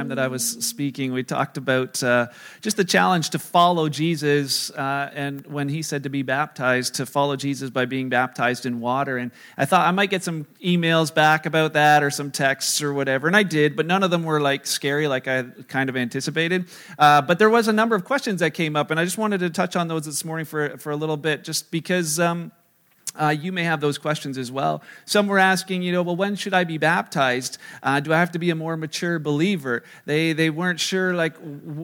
time that I was speaking. We talked about uh, just the challenge to follow Jesus, uh, and when he said to be baptized, to follow Jesus by being baptized in water. And I thought I might get some emails back about that or some texts or whatever, and I did, but none of them were like scary, like I kind of anticipated. Uh, but there was a number of questions that came up, and I just wanted to touch on those this morning for for a little bit, just because. Um, uh, you may have those questions as well. Some were asking, you know, well, when should I be baptized? Uh, do I have to be a more mature believer? They, they weren't sure, like,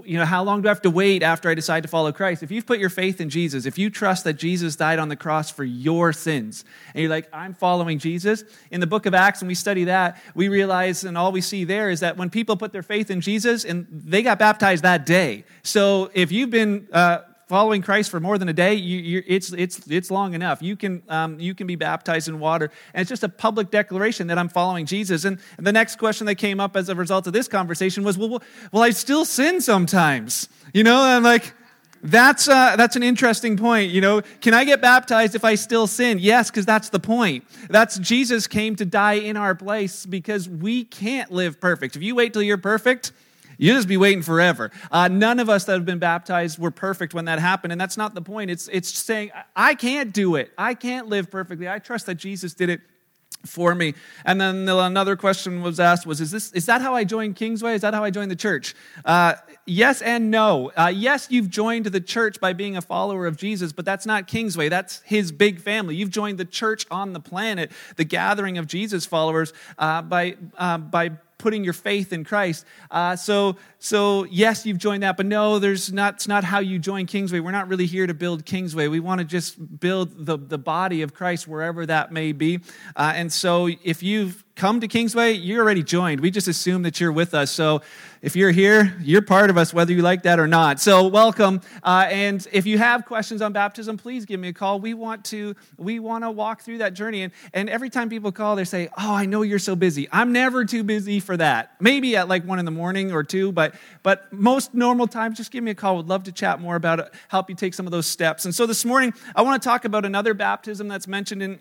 you know, how long do I have to wait after I decide to follow Christ? If you've put your faith in Jesus, if you trust that Jesus died on the cross for your sins, and you're like, I'm following Jesus, in the book of Acts, when we study that, we realize, and all we see there is that when people put their faith in Jesus, and they got baptized that day. So if you've been, uh, following Christ for more than a day, you, it's, it's, it's long enough. You can, um, you can be baptized in water. And it's just a public declaration that I'm following Jesus. And, and the next question that came up as a result of this conversation was, well, well I still sin sometimes. You know, I'm like, that's, uh, that's an interesting point. You know, can I get baptized if I still sin? Yes, because that's the point. That's Jesus came to die in our place because we can't live perfect. If you wait till you're perfect, You'll just be waiting forever. Uh, none of us that have been baptized were perfect when that happened, and that's not the point. It's, it's saying, I can't do it. I can't live perfectly. I trust that Jesus did it for me. And then another question was asked was, is, this, is that how I joined Kingsway? Is that how I joined the church? Uh, yes and no. Uh, yes, you've joined the church by being a follower of Jesus, but that's not Kingsway. That's his big family. You've joined the church on the planet, the gathering of Jesus followers, uh, by, uh, by putting your faith in Christ. Uh, so, so yes, you've joined that, but no, there's not. It's not how you join Kingsway. We're not really here to build Kingsway. We want to just build the the body of Christ wherever that may be. Uh, and so, if you've come to Kingsway, you're already joined. We just assume that you're with us. So if you're here, you're part of us, whether you like that or not. So welcome. Uh, and if you have questions on baptism, please give me a call. We want to we want to walk through that journey. And, and every time people call, they say, "Oh, I know you're so busy. I'm never too busy for that. Maybe at like one in the morning or two, but but most normal times, just give me a call. Would love to chat more about it, help you take some of those steps. And so this morning, I want to talk about another baptism that's mentioned in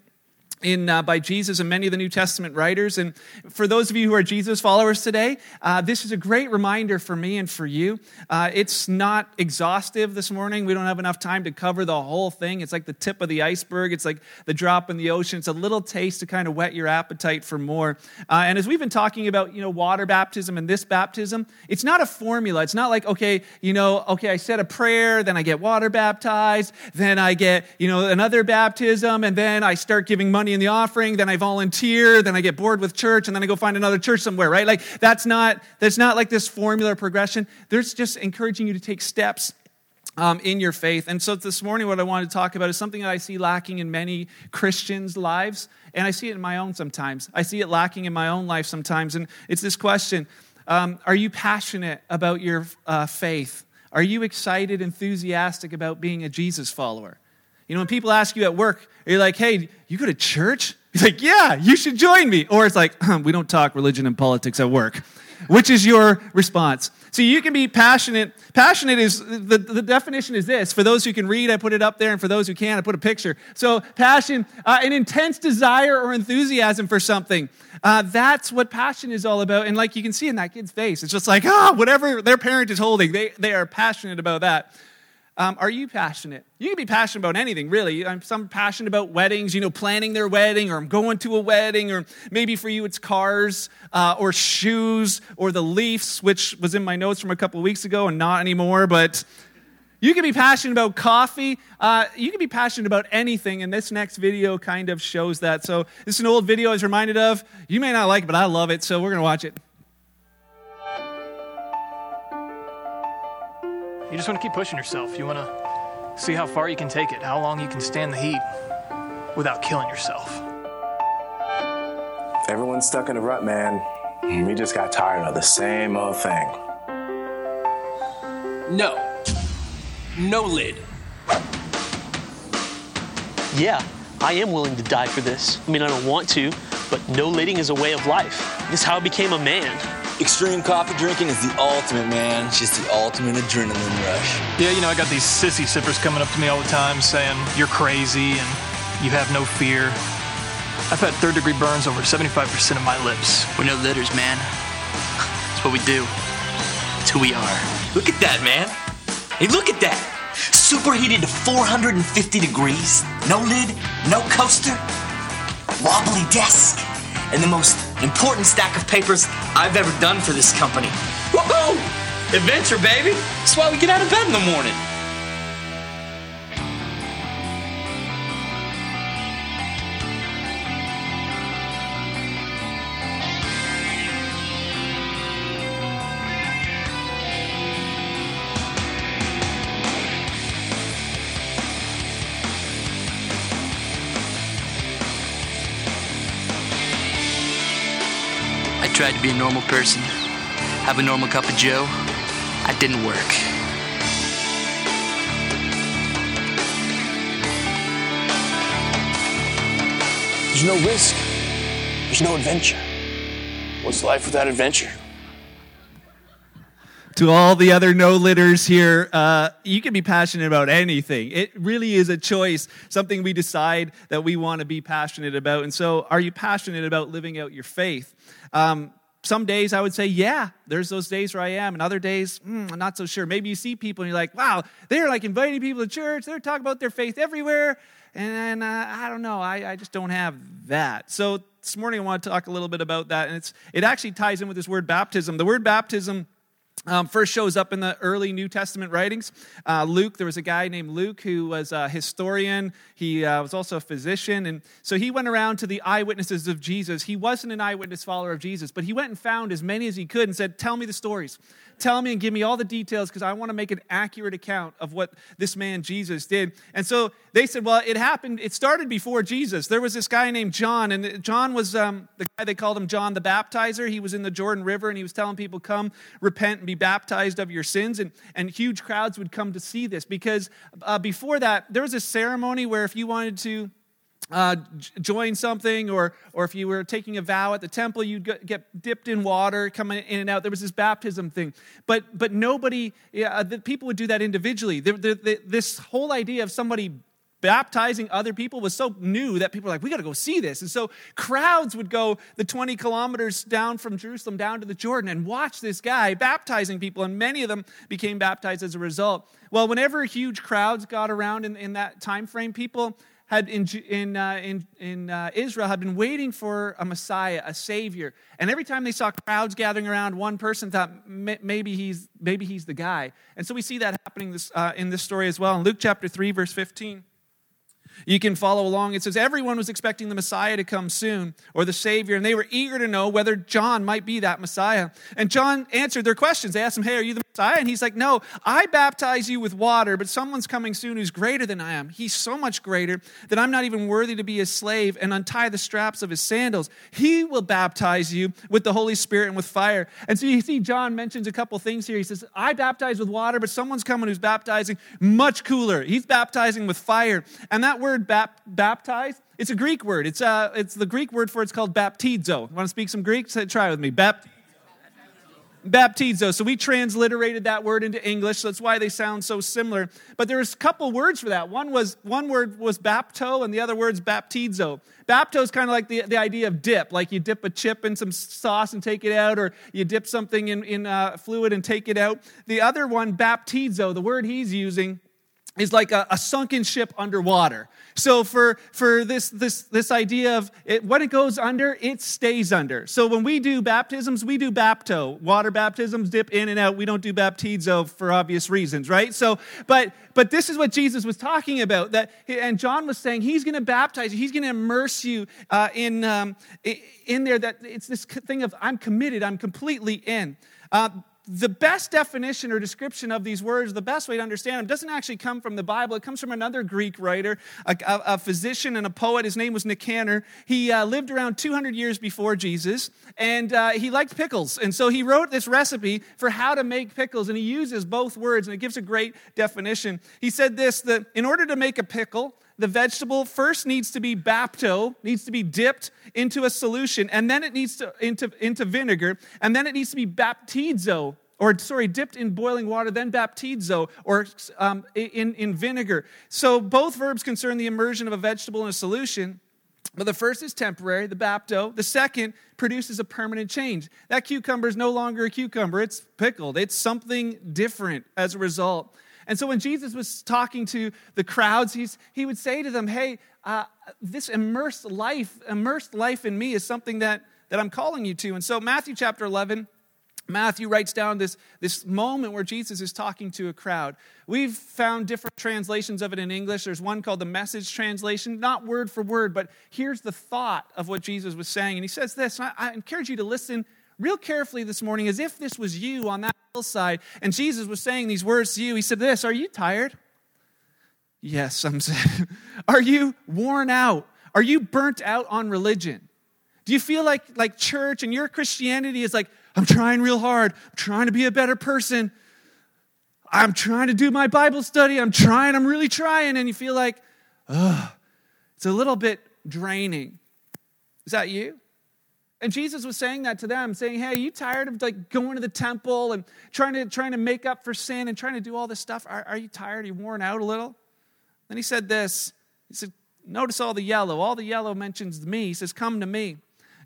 in, uh, by Jesus and many of the New Testament writers. And for those of you who are Jesus followers today, uh, this is a great reminder for me and for you. Uh, it's not exhaustive this morning. We don't have enough time to cover the whole thing. It's like the tip of the iceberg, it's like the drop in the ocean. It's a little taste to kind of whet your appetite for more. Uh, and as we've been talking about, you know, water baptism and this baptism, it's not a formula. It's not like, okay, you know, okay, I said a prayer, then I get water baptized, then I get, you know, another baptism, and then I start giving money money in the offering, then I volunteer, then I get bored with church, and then I go find another church somewhere, right? Like that's not that's not like this formula progression. There's just encouraging you to take steps um, in your faith. And so this morning, what I wanted to talk about is something that I see lacking in many Christians' lives, and I see it in my own sometimes. I see it lacking in my own life sometimes, and it's this question: um, Are you passionate about your uh, faith? Are you excited, enthusiastic about being a Jesus follower? You know, when people ask you at work, you're like, hey, you go to church? He's like, yeah, you should join me. Or it's like, we don't talk religion and politics at work. Which is your response? So you can be passionate. Passionate is the, the definition is this. For those who can read, I put it up there, and for those who can't, I put a picture. So passion, uh, an intense desire or enthusiasm for something. Uh, that's what passion is all about. And like you can see in that kid's face, it's just like, ah, oh, whatever their parent is holding, they, they are passionate about that. Um, are you passionate? You can be passionate about anything, really. I'm some passionate about weddings, you know, planning their wedding, or I'm going to a wedding, or maybe for you it's cars, uh, or shoes, or the Leafs, which was in my notes from a couple weeks ago and not anymore. But you can be passionate about coffee. Uh, you can be passionate about anything, and this next video kind of shows that. So this is an old video I was reminded of. You may not like it, but I love it, so we're to watch it. You just want to keep pushing yourself. You want to see how far you can take it, how long you can stand the heat without killing yourself. Everyone's stuck in a rut, man. We just got tired of the same old thing. No. No lid. Yeah, I am willing to die for this. I mean, I don't want to, but no lidding is a way of life. This is how I became a man. Extreme coffee drinking is the ultimate, man. It's just the ultimate adrenaline rush. Yeah, you know, I got these sissy sippers coming up to me all the time saying, you're crazy and you have no fear. I've had third degree burns over 75% of my lips. We're no lidders, man. That's what we do. It's who we are. Look at that, man. Hey, look at that. Superheated to 450 degrees. No lid, no coaster, wobbly desk, and the most important stack of papers I've ever done for this company. Woohoo! Adventure, baby. That's why we get out of bed in the morning. To be a normal person, have a normal cup of joe. That didn't work. There's no risk. There's no adventure. What's life without adventure? to all the other no lidders here, uh, you can be passionate about anything. It really is a choice, something we decide that we want to be passionate about. And so, are you passionate about living out your faith? Um, some days I would say, yeah, there's those days where I am, and other days, mm, I'm not so sure. Maybe you see people and you're like, wow, they're like inviting people to church, they're talking about their faith everywhere, and uh, I don't know, I, I just don't have that. So this morning I want to talk a little bit about that, and it's, it actually ties in with this word baptism. The word baptism um, first shows up in the early New Testament writings. Uh, Luke, there was a guy named Luke who was a historian. He uh, was also a physician. And so he went around to the eyewitnesses of Jesus. He wasn't an eyewitness follower of Jesus, but he went and found as many as he could and said, Tell me the stories. Tell me and give me all the details because I want to make an accurate account of what this man Jesus did. And so they said, Well, it happened, it started before Jesus. There was this guy named John, and John was um, the guy they called him John the Baptizer. He was in the Jordan River and he was telling people, Come, repent, be baptized of your sins. And, and huge crowds would come to see this because uh, before that, there was a ceremony where if you wanted to uh, join something, or, or if you were taking a vow at the temple, you'd get dipped in water, coming in and out. There was this baptism thing. But, but nobody, yeah, the people would do that individually. The, the, the, this whole idea of somebody baptizing other people was so new that people were like, we got to go see this. And so crowds would go the 20 kilometers down from Jerusalem down to the Jordan and watch this guy baptizing people, and many of them became baptized as a result. Well, whenever huge crowds got around in, in that time frame, people had in, in, uh, in, in uh, Israel had been waiting for a Messiah, a Savior. And every time they saw crowds gathering around, one person thought, maybe he's, maybe he's the guy. And so we see that happening this, uh, in this story as well. In Luke chapter 3, verse 15. You can follow along. It says, Everyone was expecting the Messiah to come soon, or the Savior, and they were eager to know whether John might be that Messiah. And John answered their questions. They asked him, Hey, are you the Messiah? And he's like, No, I baptize you with water, but someone's coming soon who's greater than I am. He's so much greater that I'm not even worthy to be his slave and untie the straps of his sandals. He will baptize you with the Holy Spirit and with fire. And so you see, John mentions a couple things here. He says, I baptize with water, but someone's coming who's baptizing much cooler. He's baptizing with fire. And that word bap- baptize, it's a Greek word. It's, uh, it's the Greek word for it's called baptizo. Want to speak some Greek? Say, try with me. Baptizo. Baptizo. So we transliterated that word into English. So that's why they sound so similar. But there's a couple words for that. One was one word was bapto, and the other word's baptizo. Bapto is kind of like the, the idea of dip, like you dip a chip in some sauce and take it out, or you dip something in, in uh, fluid and take it out. The other one, baptizo, the word he's using is like a, a, sunken ship underwater. So for, for this, this, this idea of it, when it goes under, it stays under. So when we do baptisms, we do bapto. Water baptisms dip in and out. We don't do baptizo for obvious reasons, right? So, but, but this is what Jesus was talking about. That, and John was saying he's going to baptize you. He's going to immerse you uh, in, um, in there that it's this thing of I'm committed. I'm completely in. Uh, the best definition or description of these words, the best way to understand them, doesn't actually come from the Bible. It comes from another Greek writer, a, a, a physician and a poet. His name was Nicander. He uh, lived around 200 years before Jesus, and uh, he liked pickles. And so he wrote this recipe for how to make pickles, and he uses both words, and it gives a great definition. He said this that in order to make a pickle, the vegetable first needs to be bapto, needs to be dipped into a solution, and then it needs to into, into vinegar, and then it needs to be baptizo, or sorry, dipped in boiling water, then baptizo, or um, in, in vinegar. So both verbs concern the immersion of a vegetable in a solution. But the first is temporary, the bapto. The second produces a permanent change. That cucumber is no longer a cucumber, it's pickled. It's something different as a result. And so when Jesus was talking to the crowds, he's, he would say to them, Hey, uh, this immersed life, immersed life in me is something that, that I'm calling you to. And so, Matthew chapter 11, Matthew writes down this, this moment where Jesus is talking to a crowd. We've found different translations of it in English. There's one called the message translation, not word for word, but here's the thought of what Jesus was saying. And he says this, I, I encourage you to listen real carefully this morning as if this was you on that hillside and Jesus was saying these words to you. He said, This, are you tired? Yes, I'm are you worn out? Are you burnt out on religion? Do you feel like, like church and your Christianity is like, I'm trying real hard. I'm trying to be a better person. I'm trying to do my Bible study. I'm trying. I'm really trying. And you feel like, ugh, it's a little bit draining. Is that you? And Jesus was saying that to them, saying, Hey, are you tired of like going to the temple and trying to trying to make up for sin and trying to do all this stuff? Are, are you tired? Are you worn out a little? Then he said this. He said, Notice all the yellow. All the yellow mentions me. He says, Come to me.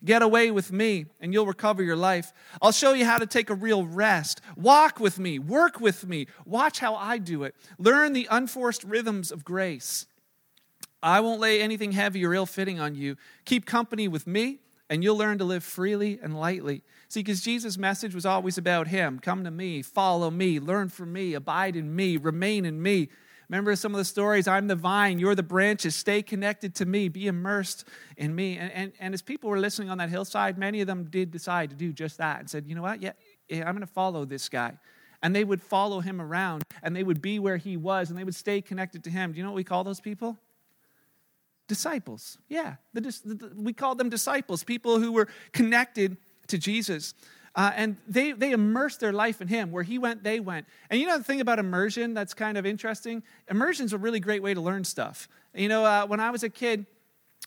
Get away with me, and you'll recover your life. I'll show you how to take a real rest. Walk with me, work with me, watch how I do it. Learn the unforced rhythms of grace. I won't lay anything heavy or ill fitting on you. Keep company with me, and you'll learn to live freely and lightly. See, because Jesus' message was always about Him. Come to me, follow me, learn from me, abide in me, remain in me. Remember some of the stories? I'm the vine, you're the branches. Stay connected to me, be immersed in me. And, and, and as people were listening on that hillside, many of them did decide to do just that and said, you know what? Yeah, yeah I'm going to follow this guy. And they would follow him around and they would be where he was and they would stay connected to him. Do you know what we call those people? Disciples. Yeah, the, the, we call them disciples, people who were connected to Jesus. Uh, and they, they immersed their life in him. Where he went, they went. And you know the thing about immersion that's kind of interesting? Immersion is a really great way to learn stuff. You know, uh, when I was a kid,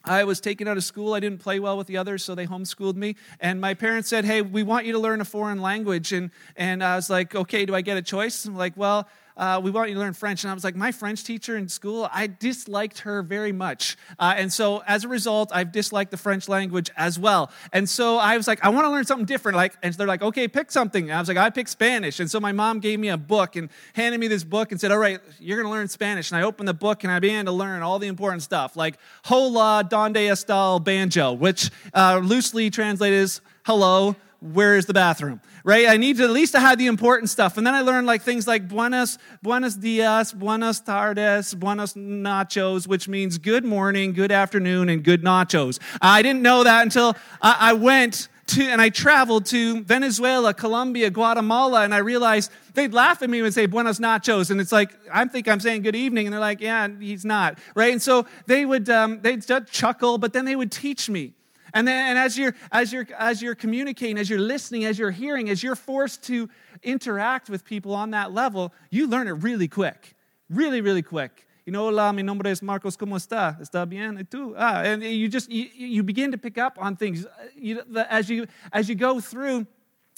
I was taken out of school. I didn't play well with the others, so they homeschooled me. And my parents said, Hey, we want you to learn a foreign language. And, and I was like, Okay, do I get a choice? I'm like, Well, uh, we want you to learn French. And I was like, my French teacher in school, I disliked her very much. Uh, and so as a result, I've disliked the French language as well. And so I was like, I want to learn something different. Like, and they're like, okay, pick something. And I was like, I picked Spanish. And so my mom gave me a book and handed me this book and said, all right, you're going to learn Spanish. And I opened the book and I began to learn all the important stuff, like hola, donde está el banjo, which uh, loosely translated is hello, where is the bathroom? Right? I need to at least i have the important stuff. And then I learned like things like buenos, buenos dias, buenos tardes, buenos nachos, which means good morning, good afternoon, and good nachos. I didn't know that until I, I went to, and I traveled to Venezuela, Colombia, Guatemala, and I realized they'd laugh at me and say buenos nachos, and it's like I think I'm saying good evening, and they're like, yeah, he's not, right? And so they would um, they'd chuckle, but then they would teach me. And then and as you're as you're as you're communicating, as you're listening, as you're hearing, as you're forced to interact with people on that level, you learn it really quick. Really, really quick. You know, hola, mi nombre es Marcos, ¿cómo está? ¿Está bien? ¿Y tú? Ah, and you just, you, you begin to pick up on things. You, as, you, as you go through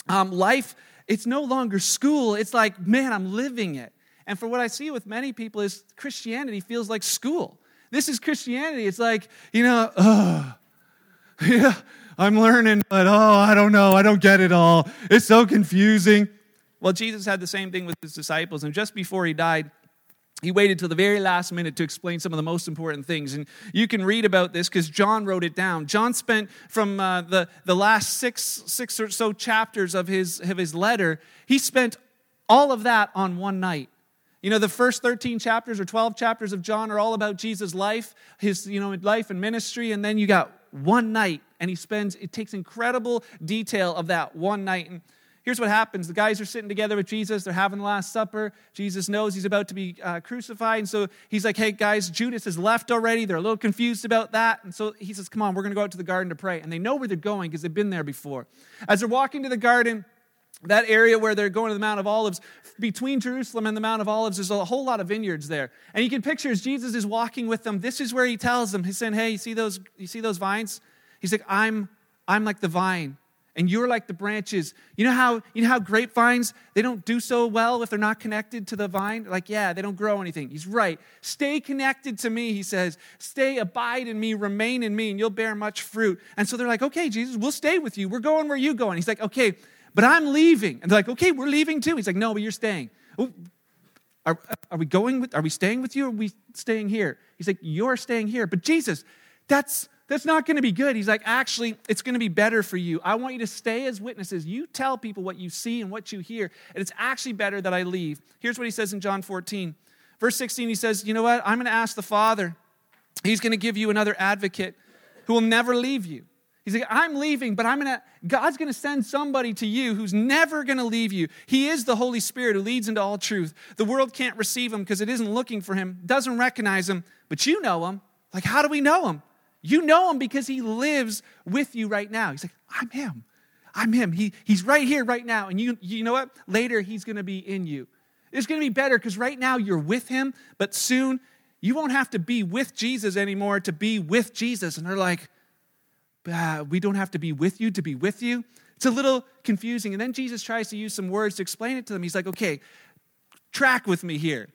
um, life, it's no longer school. It's like, man, I'm living it. And for what I see with many people is Christianity feels like school. This is Christianity. It's like, you know, ugh yeah, I'm learning, but oh, I don't know. I don't get it all. It's so confusing. Well, Jesus had the same thing with his disciples, and just before he died, he waited till the very last minute to explain some of the most important things. And you can read about this because John wrote it down. John spent from uh, the, the last six, six or so chapters of his, of his letter, he spent all of that on one night. You know, the first 13 chapters or 12 chapters of John are all about Jesus' life, his, you know, life and ministry, and then you got one night, and he spends, it takes incredible detail of that one night. And here's what happens the guys are sitting together with Jesus, they're having the Last Supper. Jesus knows he's about to be uh, crucified, and so he's like, hey, guys, Judas has left already. They're a little confused about that. And so he says, come on, we're going to go out to the garden to pray. And they know where they're going because they've been there before. As they're walking to the garden, that area where they're going to the Mount of Olives, between Jerusalem and the Mount of Olives, there's a whole lot of vineyards there. And you can picture as Jesus is walking with them, this is where he tells them, he's saying, Hey, you see those, you see those vines? He's like, I'm, I'm like the vine, and you're like the branches. You know how you know how grapevines they don't do so well if they're not connected to the vine? Like, yeah, they don't grow anything. He's right. Stay connected to me, he says. Stay, abide in me, remain in me, and you'll bear much fruit. And so they're like, okay, Jesus, we'll stay with you. We're going where you're going. He's like, okay, but I'm leaving. And they're like, okay, we're leaving too. He's like, no, but you're staying. Oh, are, are we going with, are we staying with you or are we staying here? He's like, you're staying here. But Jesus, that's that's not going to be good. He's like, actually, it's going to be better for you. I want you to stay as witnesses. You tell people what you see and what you hear, and it's actually better that I leave. Here's what he says in John 14. Verse 16, he says, You know what? I'm going to ask the Father. He's going to give you another advocate who will never leave you. He's like, I'm leaving, but I'm gonna, God's gonna send somebody to you who's never gonna leave you. He is the Holy Spirit who leads into all truth. The world can't receive him because it isn't looking for him, doesn't recognize him, but you know him. Like, how do we know him? You know him because he lives with you right now. He's like, I'm him. I'm him. He, he's right here, right now. And you, you know what? Later, he's to be in you. It's to be better because right now you're with him, but soon you won't have to be with Jesus anymore to be with Jesus. And they're like, ah, we don't have to be with you to be with you. It's a little confusing. And then Jesus tries to use some words to explain it to them. He's like, okay, track with me here.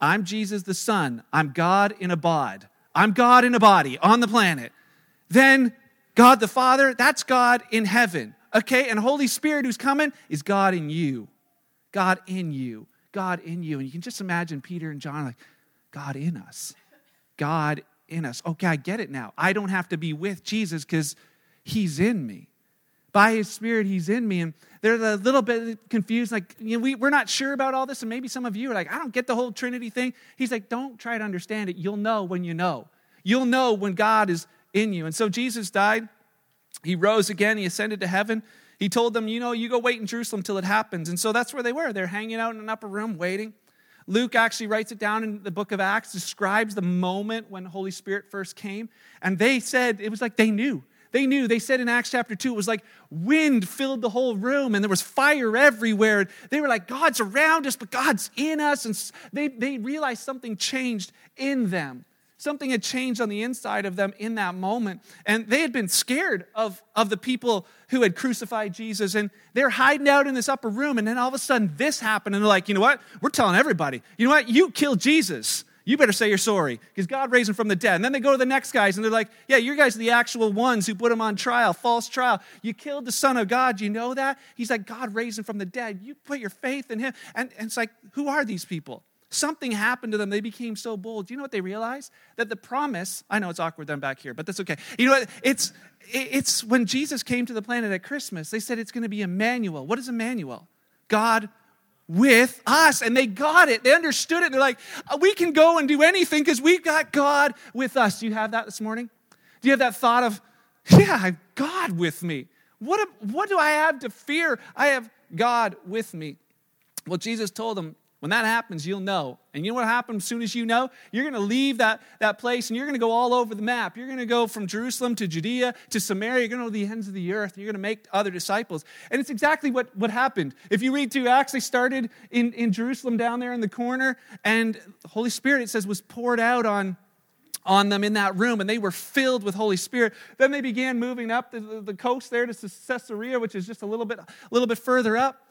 I'm Jesus the Son. I'm God in a bod. I'm God in a body on the planet. Then God the Father, that's God in heaven. Okay, and Holy Spirit who's coming is God in you. God in you. God in you. And you can just imagine Peter and John like, God in us. God in us. Okay, I get it now. I don't have to be with Jesus because he's in me. By his spirit, he's in me. And they're a little bit confused. Like, you know, we, we're not sure about all this. And maybe some of you are like, I don't get the whole Trinity thing. He's like, don't try to understand it. You'll know when you know. You'll know when God is in you. And so Jesus died. He rose again. He ascended to heaven. He told them, you know, you go wait in Jerusalem till it happens. And so that's where they were. They're hanging out in an upper room waiting. Luke actually writes it down in the book of Acts, describes the moment when Holy Spirit first came. And they said, it was like they knew. They knew. They said in Acts chapter 2, it was like wind filled the whole room and there was fire everywhere. They were like, God's around us, but God's in us. And they, they realized something changed in them. Something had changed on the inside of them in that moment. And they had been scared of, of the people who had crucified Jesus. And they're hiding out in this upper room. And then all of a sudden, this happened. And they're like, you know what? We're telling everybody, you know what? You killed Jesus you better say you're sorry because God raised him from the dead. And then they go to the next guys and they're like, yeah, you guys are the actual ones who put him on trial, false trial. You killed the Son of God. You know that? He's like, God raised him from the dead. You put your faith in him. And, and it's like, who are these people? Something happened to them. They became so bold. Do you know what they realized? That the promise, I know it's awkward them back here, but that's okay. You know what? It's, it's when Jesus came to the planet at Christmas, they said it's going to be Emmanuel. What is Emmanuel? God with us. And they got it. They understood it. They're like, uh, we can go and do anything because we've got God with us. Do you have that this morning? Do you have that thought of, yeah, I have God with me? What, what do I have to fear? I have God with me. Well, Jesus told them, when that happens, you'll know. And you know what happens as soon as you know? You're going to leave that, that place and you're going to go all over the map. You're going to go from Jerusalem to Judea to Samaria. You're going to go to the ends of the earth. You're going to make other disciples. And it's exactly what, what happened. If you read through Acts, they started in, in Jerusalem down there in the corner, and the Holy Spirit, it says, was poured out on on them in that room and they were filled with holy spirit then they began moving up the, the, coast there to caesarea which is just a little bit a little bit further up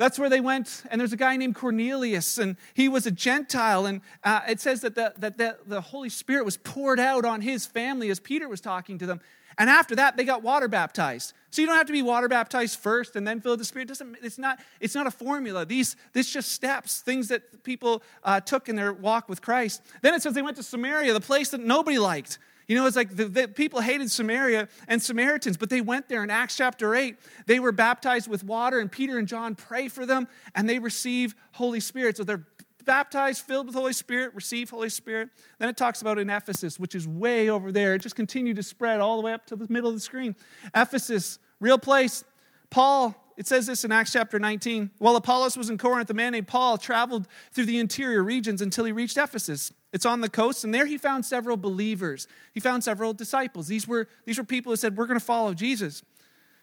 that's where they went. And there's a guy named Cornelius, and he was a Gentile. And uh, it says that, the, that the, the Holy Spirit was poured out on his family as Peter was talking to them. And after that, they got water baptized. So you don't have to be water baptized first and then filled with the Spirit. It doesn't, it's, not, it's not a formula. These, this just steps, things that people uh, took in their walk with Christ. Then it says they went to Samaria, the place that nobody liked. You know, it's like the, the, people hated Samaria and Samaritans, but they went there in Acts chapter 8. They were baptized with water, and Peter and John pray for them, and they receive Holy Spirit. So they're baptized, filled with Holy Spirit, receive Holy Spirit. Then it talks about in Ephesus, which is way over there. It just continued to spread all the way up to the middle of the screen. Ephesus, real place. Paul it says this in Acts chapter 19. While Apollos was in Corinth, a man named Paul traveled through the interior regions until he reached Ephesus. It's on the coast, and there he found several believers. He found several disciples. These were, these were people who said, We're going to follow Jesus.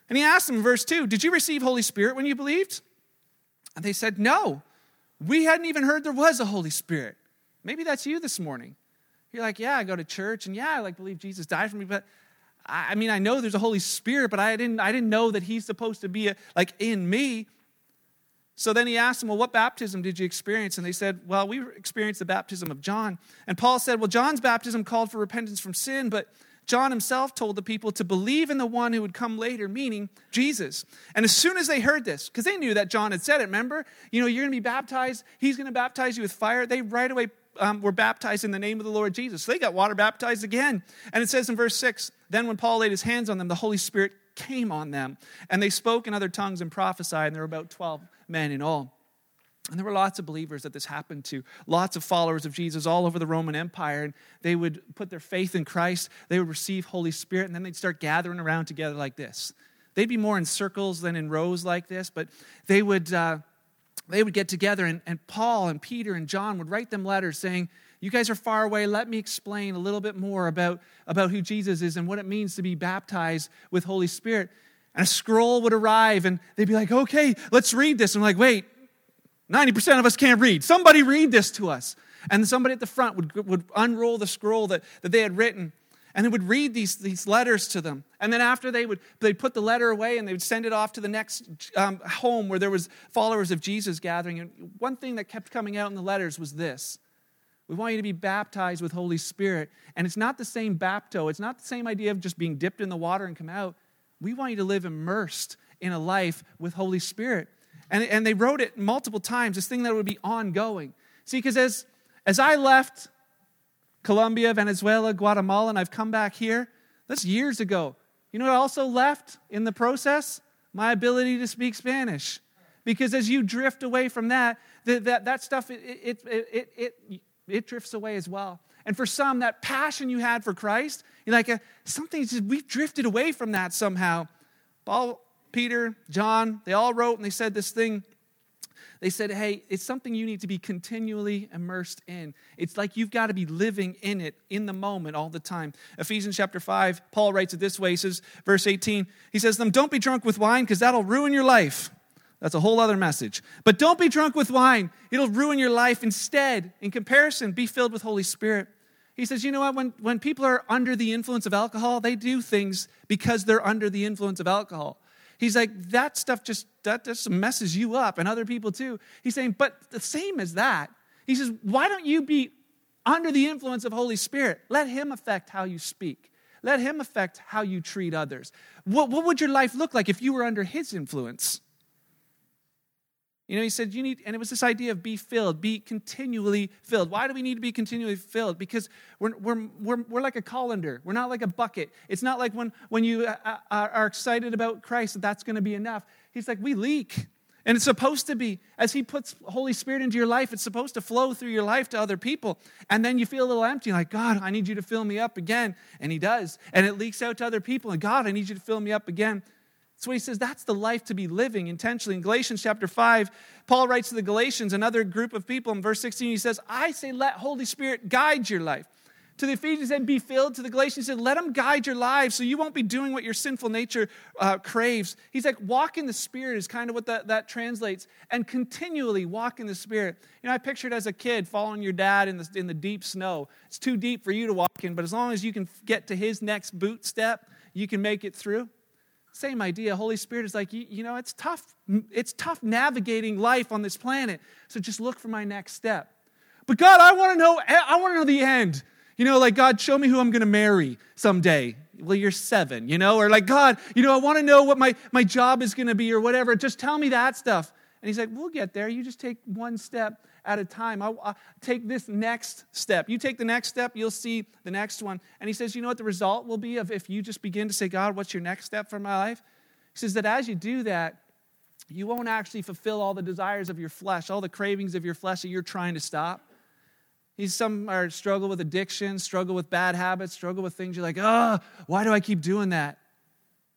And he asked them verse 2 Did you receive Holy Spirit when you believed? And they said, No. We hadn't even heard there was a Holy Spirit. Maybe that's you this morning. You're like, Yeah, I go to church, and yeah, I like believe Jesus died for me, but I mean, I know there's a Holy Spirit, but I didn't, I didn't know that He's supposed to be a, like in me. So then he asked them, Well, what baptism did you experience? And they said, Well, we experienced the baptism of John. And Paul said, Well, John's baptism called for repentance from sin, but John himself told the people to believe in the one who would come later, meaning Jesus. And as soon as they heard this, because they knew that John had said it, remember? You know, you're going to be baptized, he's going to baptize you with fire. They right away um, were baptized in the name of the Lord Jesus. So they got water baptized again. And it says in verse 6 Then when Paul laid his hands on them, the Holy Spirit came on them, and they spoke in other tongues and prophesied, and there were about 12 men in all. And there were lots of believers that this happened to, lots of followers of Jesus all over the Roman Empire. And they would put their faith in Christ, they would receive Holy Spirit, and then they'd start gathering around together like this. They'd be more in circles than in rows like this, but they would, uh, they would get together, and, and Paul and Peter and John would write them letters saying, You guys are far away. Let me explain a little bit more about, about who Jesus is and what it means to be baptized with Holy Spirit. And a scroll would arrive, and they'd be like, Okay, let's read this. And I'm like, Wait, 90% of us can't read. Somebody read this to us. And somebody at the front would, would unroll the scroll that, that they had written and they would read these, these letters to them. And then after they would they'd put the letter away and they would send it off to the next um, home where there was followers of Jesus gathering. And one thing that kept coming out in the letters was this. We want you to be baptized with Holy Spirit. And it's not the same bapto. It's not the same idea of just being dipped in the water and come out. We want you to live immersed in a life with Holy Spirit. And, and they wrote it multiple times, this thing that would be ongoing. See, because as, as I left Colombia, Venezuela, Guatemala, and I've come back here, that's years ago. You know what also left in the process? My ability to speak Spanish. Because as you drift away from that, that, that, that stuff, it, it, it, it, it drifts away as well. And for some, that passion you had for Christ, you're like, uh, something, we've drifted away from that somehow. Paul, Peter, John, they all wrote and they said this thing. They said, hey, it's something you need to be continually immersed in. It's like you've got to be living in it in the moment all the time. Ephesians chapter 5, Paul writes it this way. He says, verse 18, he says, them, don't be drunk with wine because that'll ruin your life. That's a whole other message. But don't be drunk with wine. It'll ruin your life. Instead, in comparison, be filled with Holy Spirit. He says, you know what? When, when people are under the influence of alcohol, they do things because they're under the influence of alcohol. He's like, that stuff just, that just messes you up and other people too. He's saying, but the same as that, he says, why don't you be under the influence of Holy Spirit? Let Him affect how you speak. Let Him affect how you treat others. What, what would your life look like if you were under His influence? You know, he said, you need, and it was this idea of be filled, be continually filled. Why do we need to be continually filled? Because we're, we're, we're, we're like a colander. We're not like a bucket. It's not like when, when you uh, uh, are excited about Christ that that's going to be enough. He's like, we leak. And it's supposed to be. As He puts Holy Spirit into your life, it's supposed to flow through your life to other people. And then you feel a little empty, like, God, I need you to fill me up again. And He does. And it leaks out to other people. And God, I need you to fill me up again. So he says that's the life to be living intentionally. In Galatians chapter 5, Paul writes to the Galatians, another group of people, in verse 16, he says, I say, let Holy Spirit guide your life. To the Ephesians, and be filled. To the Galatians, he said, let him guide your lives so you won't be doing what your sinful nature uh, craves. He's like, walk in the Spirit is kind of what that, that translates, and continually walk in the Spirit. You know, I pictured as a kid following your dad in the, in the deep snow. It's too deep for you to walk in, but as long as you can get to his next boot step, you can make it through. Same idea. Holy Spirit is like, you, you, know, it's tough. It's tough navigating life on this planet. So just look for my next step. But God, I want to know, eh, I want to know the end. You know, like, God, show me who I'm going to marry someday. Well, you're seven, you know? Or like, God, you know, I want to know what my, my job is going to be or whatever. Just tell me that stuff. And he's like, we'll get there. You just take one step at a time. I'll, I'll, take this next step. You take the next step, you'll see the next one. And he says, You know what the result will be of if you just begin to say, God, what's your next step for my life? He says that as you do that, you won't actually fulfill all the desires of your flesh, all the cravings of your flesh that you're trying to stop. He's some are struggle with addiction, struggle with bad habits, struggle with things you're like, oh, why do I keep doing that?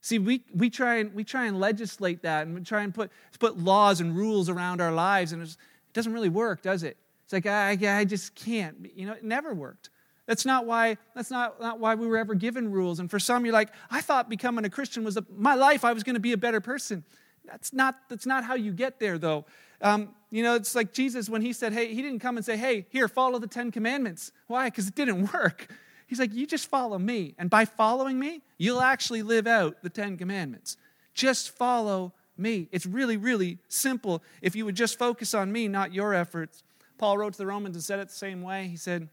See, we, we, try and, we try and legislate that and we try and put, put laws and rules around our lives, and it doesn't really work, does it? It's like, I, I just can't. You know, it never worked. That's not why, that's not, not why we were ever given rules. And for some, you're like, I thought becoming a Christian was a, my life, I was going to be a better person. That's not, that's not how you get there, though. Um, you know, it's like Jesus when he said, hey, he didn't come and say, hey, here, follow the Ten Commandments. Why? Because it didn't work. He's like, You just follow me. And by following me, you'll actually live out the Ten Commandments. Just follow me. It's really, really simple if you would just focus on me, not your efforts. Paul wrote to the Romans and said it the same way. He said,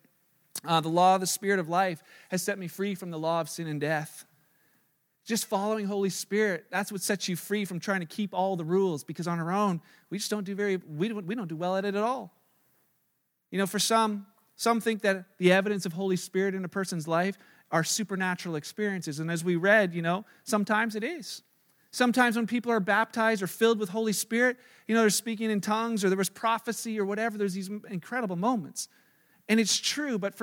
uh, The law of the Spirit of life has set me free from the law of sin and death. Just following Holy Spirit, that's what sets you free from trying to keep all the rules because on our own, we just don't do very, we don't, we don't do well at it at all. You know, for some, some think that the evidence of Holy Spirit in a person's life are supernatural experiences. And as we read, you know, sometimes it is. Sometimes when people are baptized or filled with Holy Spirit, you know, they're speaking in tongues or there was prophecy or whatever, there's these incredible moments. And it's true, but,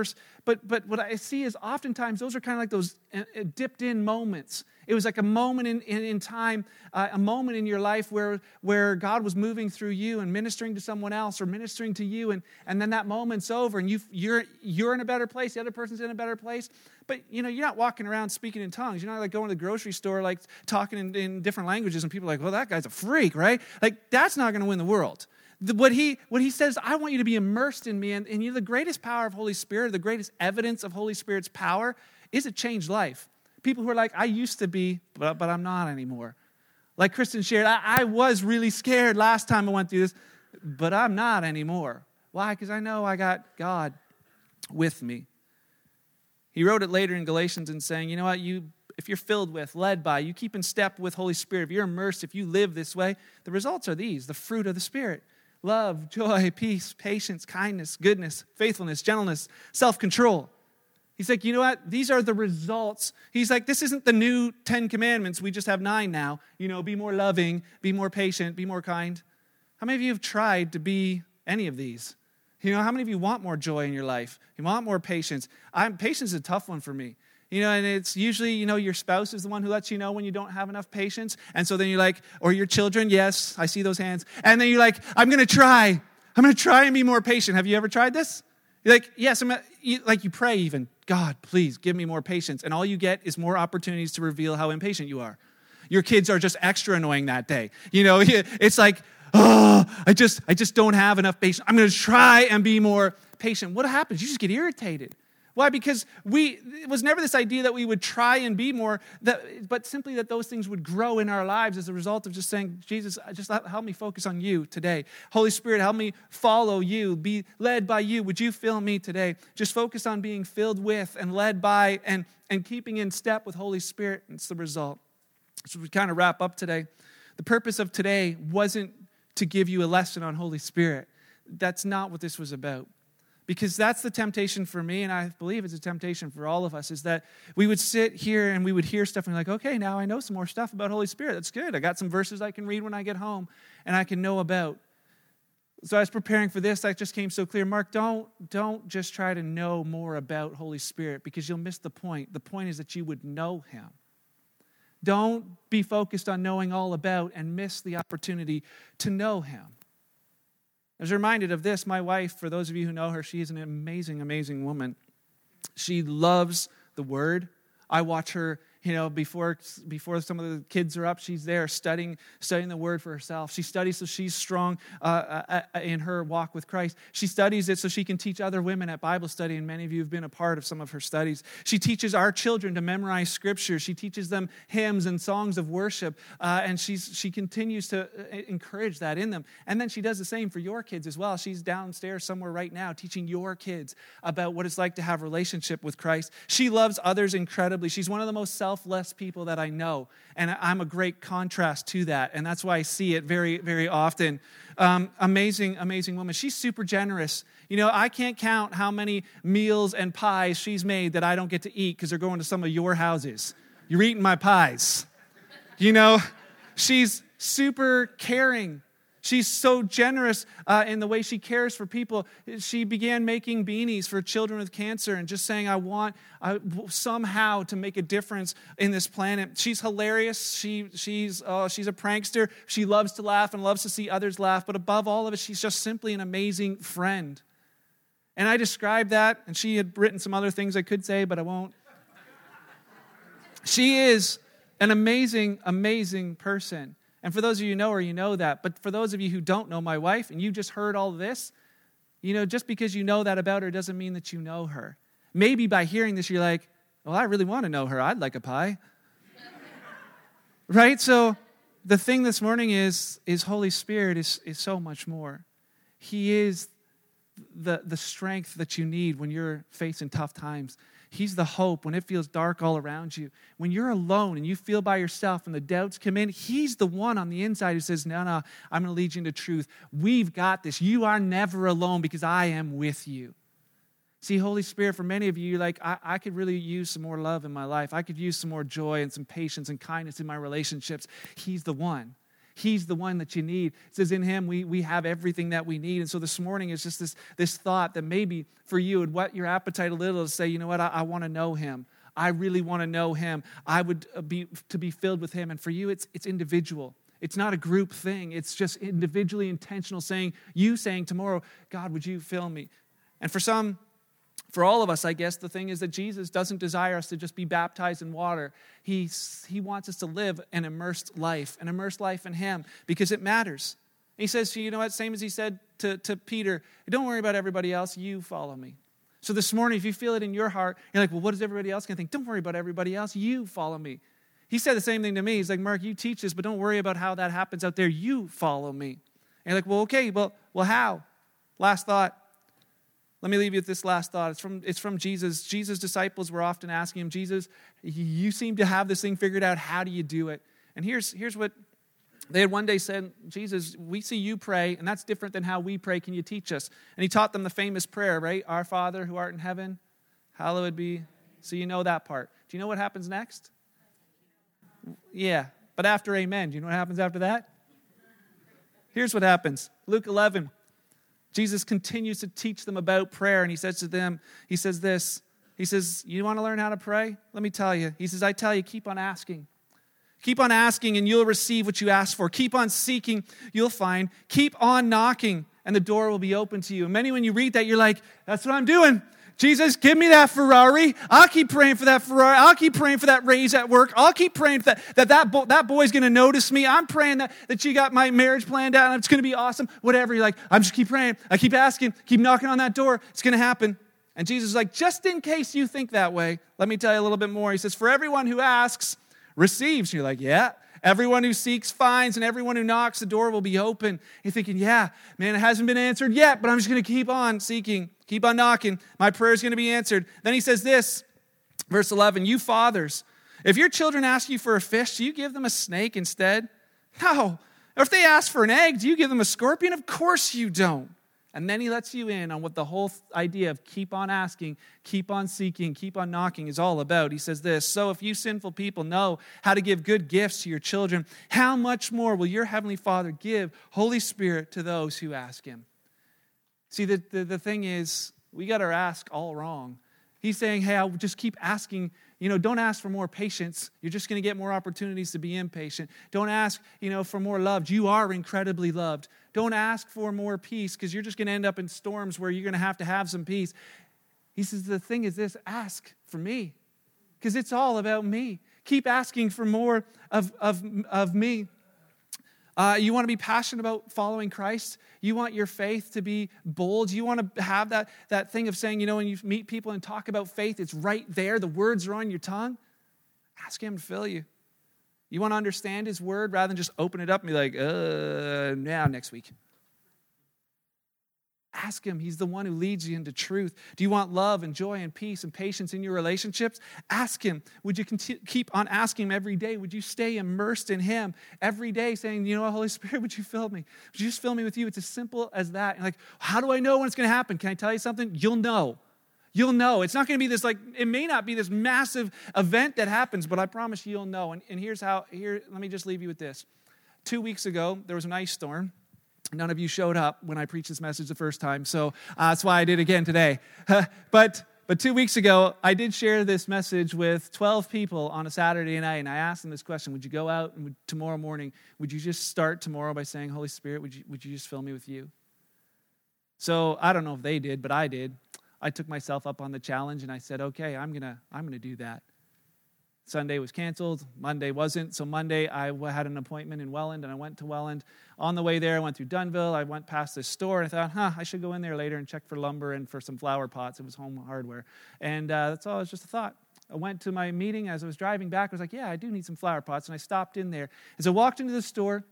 but, but what I see is oftentimes those are kind of like those uh, uh, dipped in moments. It was like a moment in, in, in time, uh, a moment in your life where, where God was moving through you and ministering to someone else or ministering to you, and, and then that moment's over and you you're, you're in a better place, the other person's in a better place. But you know, you're not walking around speaking in tongues. You're not like going to the grocery store, like talking in, in different languages, and people are like, well, that guy's a freak, right? Like, that's not going to win the world what he, what he says, I want you to be immersed in me. And, and you know, the greatest power of Holy Spirit, the greatest evidence of Holy Spirit's power is a changed life. People who are like, I used to be, but, but I'm not anymore. Like Kristen shared, I, I was really scared last time I went through this, but I'm not anymore. Why? Because I know I got God with me. He wrote it later in Galatians and saying, you know what, you if you're filled with, led by, you keep in step with Holy Spirit, if you're immersed, if you live this way, the results are these the fruit of the Spirit love, joy, peace, patience, kindness, goodness, faithfulness, gentleness, self control. He's like, you know what? These are the results. He's like, this isn't the new 10 commandments. We just have nine now. You know, be more loving, be more patient, be more kind. How many of you have tried to be any of these? You know, how many of you want more joy in your life? You want more patience? I'm, patience is a tough one for me. You know, and it's usually, you know, your spouse is the one who lets you know when you don't have enough patience. And so then you're like, or your children, yes, I see those hands. And then you're like, I'm going to try. I'm going to try and be more patient. Have you ever tried this? You're like, yes, I'm you, like you pray even, God, please give me more patience. And all you get is more opportunities to reveal how impatient you are. Your kids are just extra annoying that day. You know, it's like, oh, I just, I just don't have enough patience. I'm going to try and be more patient. What happens? You just get irritated. Why? Because we it was never this idea that we would try and be more, that, but simply that those things would grow in our lives as a result of just saying, Jesus, just help me focus on you today. Holy Spirit, help me follow you, be led by you. Would you fill me today? Just focus on being filled with and led by and, and keeping in step with Holy Spirit. It's the result. So we kind of wrap up today. The purpose of today wasn't to give you a lesson on Holy Spirit. That's not what this was about because that's the temptation for me and i believe it's a temptation for all of us is that we would sit here and we would hear stuff and be like okay now i know some more stuff about holy spirit. That's good. I got some verses i can read when i get home and i can know about. So i was preparing for this that just came so clear. Mark don't don't just try to know more about holy spirit because you'll miss the point. The point is that you would know him. Don't be focused on knowing all about and miss the opportunity to know him I was reminded of this. My wife, for those of you who know her, she is an amazing, amazing woman. She loves the word. I watch her you know, before, before some of the kids are up, she's there studying, studying the word for herself. She studies so she's strong uh, uh, uh, in her walk with Christ. She studies it so she can teach other women at Bible study, and many of you have been a part of some of her studies. She teaches our children to memorize scripture. She teaches them hymns and songs of worship, uh, and she's, she continues to uh, encourage that in them. And then she does the same for your kids as well. She's downstairs somewhere right now teaching your kids about what it's like to have a relationship with Christ. She loves others incredibly. She's one of the most self selfless people that I know. And I'm a great contrast to that. And that's why I see it very, very often. Um, amazing, amazing woman. She's super generous. You know, I can't count how many meals and pies she's made that I don't get to eat because they're going to some of your houses. You're eating my pies. You know, she's super caring. She's so generous uh, in the way she cares for people. She began making beanies for children with cancer and just saying, I want uh, somehow to make a difference in this planet. She's hilarious. She, she's, uh, she's a prankster. She loves to laugh and loves to see others laugh. But above all of it, she's just simply an amazing friend. And I described that, and she had written some other things I could say, but I won't. She is an amazing, amazing person. And for those of you who know her, you know that. But for those of you who don't know my wife and you just heard all this, you know, just because you know that about her doesn't mean that you know her. maybe by hearing this, you're like, well, I really want to know her. I'd like a pie. right? So the thing this morning is, is Holy Spirit is, is so much more. He is the, the strength that you need when you're facing tough times. He's the hope when it feels dark all around you. When you're alone and you feel by yourself and the doubts come in, He's the one on the inside who says, No, no, I'm going to lead you into truth. We've got this. You are never alone because I am with you. See, Holy Spirit, for many of you, like, I, I, could really use some more love in my life. I could use some more joy and some patience and kindness in my relationships. He's the one. He's the one that you need. It says, In Him, we, we have everything that we need. And so this morning is just this, this thought that maybe for you would whet your appetite a little to say, You know what? I, I want to know Him. I really want to know Him. I would uh, be to be filled with Him. And for you, it's, it's individual. It's not a group thing. It's just individually intentional saying, you saying tomorrow, God, would you fill me? And for some, for all of us, I guess, the thing is that Jesus doesn't desire us to just be baptized in water. He, he wants us to live an immersed life, an immersed life in Him, because it matters. He says, you know what, same as he said to, to Peter, don't worry about everybody else, you follow me. So this morning, if you feel it in your heart, you're like, well, what is everybody else going to think? Don't worry about everybody else, you follow me. He said the same thing to me. He's like, Mark, you teach this, but don't worry about how that happens out there. You follow me. And you're like, well, okay, well, well, how? Last thought. Let me leave you with this last thought. It's from, it's from Jesus. Jesus' disciples were often asking him, Jesus, you seem to have this thing figured out. How do you do it? And here's, here's what they had one day said, Jesus, we see you pray, and that's different than how we pray. Can you teach us? And he taught them the famous prayer, right? Our Father who art in heaven, hallowed be. So you know that part. Do you know what happens next? Yeah, but after amen, do you know what happens after that? Here's what happens Luke 11. Jesus continues to teach them about prayer, and he says to them, He says this. He says, You want to learn how to pray? Let me tell you. He says, I tell you, keep on asking. Keep on asking, and you'll receive what you ask for. Keep on seeking, you'll find. Keep on knocking, and the door will be open to you. And many, when you read that, you're like, That's what I'm doing. Jesus, give me that Ferrari. I'll keep praying for that Ferrari. I'll keep praying for that raise at work. I'll keep praying that that, that, bo- that boy's going to notice me. I'm praying that, that you got my marriage planned out and it's going to be awesome. Whatever. You're like, I'm just keep praying. I keep asking, keep knocking on that door. It's going to happen. And Jesus is like, just in case you think that way, let me tell you a little bit more. He says, for everyone who asks, receives. And you're like, yeah. Everyone who seeks finds, and everyone who knocks, the door will be open. You're thinking, yeah, man, it hasn't been answered yet, but I'm just going to keep on seeking. Keep on knocking. My prayer is going to be answered. Then he says this, verse 11 You fathers, if your children ask you for a fish, do you give them a snake instead? No. Or if they ask for an egg, do you give them a scorpion? Of course you don't. And then he lets you in on what the whole idea of keep on asking, keep on seeking, keep on knocking is all about. He says this So if you sinful people know how to give good gifts to your children, how much more will your heavenly Father give Holy Spirit to those who ask him? See, the, the, the thing is, we got our ask all wrong. He's saying, hey, I'll just keep asking. You know, don't ask for more patience. You're just going to get more opportunities to be impatient. Don't ask, you know, for more love. You are incredibly loved. Don't ask for more peace because you're just going to end up in storms where you're going to have to have some peace. He says, the thing is this ask for me because it's all about me. Keep asking for more of, of, of me. Uh, you want to be passionate about following Christ? You want your faith to be bold? You want to have that, that thing of saying, you know, when you meet people and talk about faith, it's right there, the words are on your tongue? Ask Him to fill you. You want to understand His word rather than just open it up and be like, uh, now next week. Ask Him. He's the one who leads you into truth. Do you want love and joy and peace and patience in your relationships? Ask Him. Would you keep on asking Him every day? Would you stay immersed in Him every day, saying, You know what, Holy Spirit, would you fill me? Would you just fill me with you? It's as simple as that. And like, how do I know when it's going to happen? Can I tell you something? You'll know. You'll know. It's not going to be this like, it may not be this massive event that happens, but I promise you, you'll know. And, and here's how, here, let me just leave you with this. Two weeks ago, there was an ice storm None of you showed up when I preached this message the first time, so uh, that's why I did again today. but but two weeks ago, I did share this message with 12 people on a Saturday night, and I asked them this question Would you go out and would, tomorrow morning, would you just start tomorrow by saying, Holy Spirit, would you, would you just fill me with you? So I don't know if they did, but I did. I took myself up on the challenge and I said, Okay, I'm going to I'm going to do that. Sunday was canceled. Monday wasn't. So Monday, I had an appointment in Welland, and I went to Welland. On the way there, I went through Dunnville. I went past this store, and I thought, huh, I should go in there later and check for lumber and for some flower pots. It was home hardware. And uh, that's all. It was just a thought. I went to my meeting. As I was driving back, I was like, yeah, I do need some flower pots. And I stopped in there. As I walked into the store,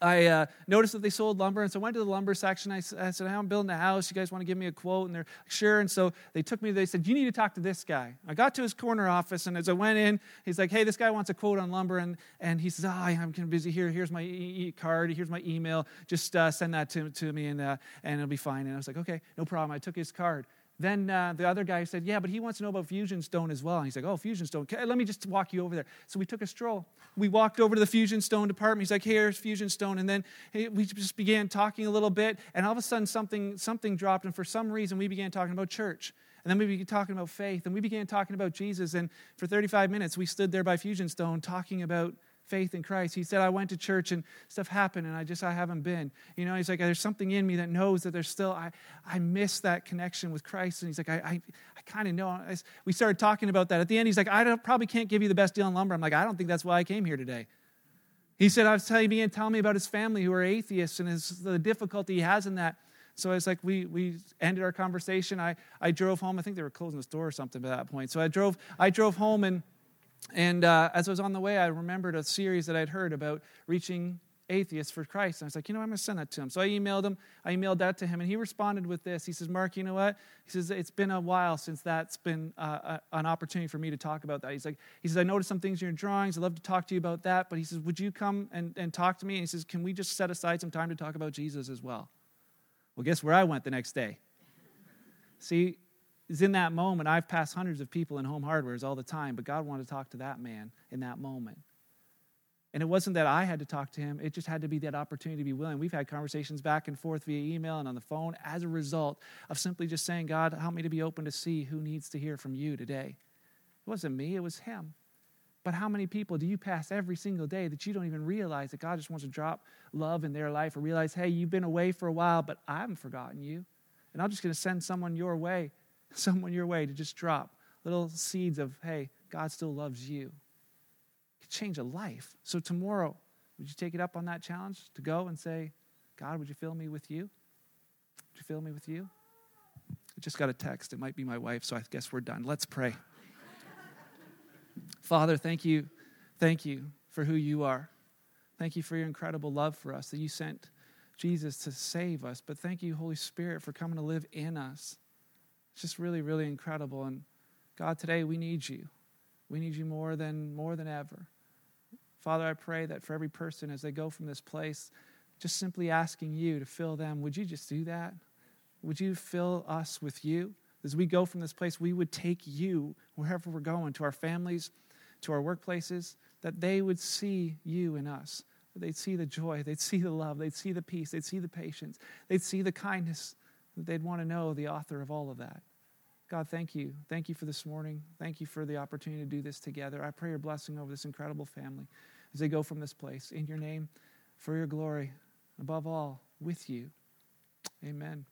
I uh, noticed that they sold lumber, and so I went to the lumber section. I, I said, I'm building a house. You guys want to give me a quote? And they're like, sure. And so they took me, they said, You need to talk to this guy. I got to his corner office, and as I went in, he's like, Hey, this guy wants a quote on lumber. And, and he says, Oh, I'm kind of busy here. Here's my e- card. Here's my email. Just uh, send that to, to me, and, uh, and it'll be fine. And I was like, Okay, no problem. I took his card. Then uh, the other guy said, Yeah, but he wants to know about Fusion Stone as well. And he's like, Oh, Fusion Stone. Okay, let me just walk you over there. So we took a stroll. We walked over to the Fusion Stone department. He's like, Here's Fusion Stone. And then we just began talking a little bit. And all of a sudden, something, something dropped. And for some reason, we began talking about church. And then we began talking about faith. And we began talking about Jesus. And for 35 minutes, we stood there by Fusion Stone talking about faith in Christ. He said, I went to church and stuff happened and I just, I haven't been. You know, he's like, there's something in me that knows that there's still, I, I miss that connection with Christ. And he's like, I, I, I kind of know. I, we started talking about that. At the end, he's like, I probably can't give you the best deal on lumber. I'm like, I don't think that's why I came here today. He said, I was telling me and telling me about his family who are atheists and his, the difficulty he has in that. So it's like we, we ended our conversation. I, I drove home. I think they were closing the store or something by that point. So I drove, I drove home and and uh, as I was on the way, I remembered a series that I'd heard about reaching atheists for Christ. And I was like, you know, I'm going to send that to him. So I emailed him. I emailed that to him, and he responded with this. He says, Mark, you know what? He says, it's been a while since that's been uh, a, an opportunity for me to talk about that. He's like, he says, I noticed some things in your drawings. I'd love to talk to you about that. But he says, would you come and, and talk to me? And he says, can we just set aside some time to talk about Jesus as well? Well, guess where I went the next day? See, is in that moment. I've passed hundreds of people in home hardwares all the time, but God wanted to talk to that man in that moment. And it wasn't that I had to talk to him, it just had to be that opportunity to be willing. We've had conversations back and forth via email and on the phone as a result of simply just saying, God, help me to be open to see who needs to hear from you today. It wasn't me, it was him. But how many people do you pass every single day that you don't even realize that God just wants to drop love in their life or realize, hey, you've been away for a while, but I haven't forgotten you. And I'm just going to send someone your way someone your way to just drop little seeds of, hey, God still loves you. It could change a life. So tomorrow, would you take it up on that challenge to go and say, God, would you fill me with you? Would you fill me with you? I just got a text. It might be my wife, so I guess we're done. Let's pray. Father, thank you. Thank you for who you are. Thank you for your incredible love for us, that you sent Jesus to save us. But thank you, Holy Spirit, for coming to live in us. It's just really, really incredible. And God, today we need you. We need you more than more than ever. Father, I pray that for every person as they go from this place, just simply asking you to fill them, would you just do that? Would you fill us with you? As we go from this place, we would take you wherever we're going, to our families, to our workplaces, that they would see you in us. They'd see the joy, they'd see the love, they'd see the peace, they'd see the patience, they'd see the kindness, they'd want to know the author of all of that. God, thank you. Thank you for this morning. Thank you for the opportunity to do this together. I pray your blessing over this incredible family as they go from this place. In your name, for your glory, above all, with you. Amen.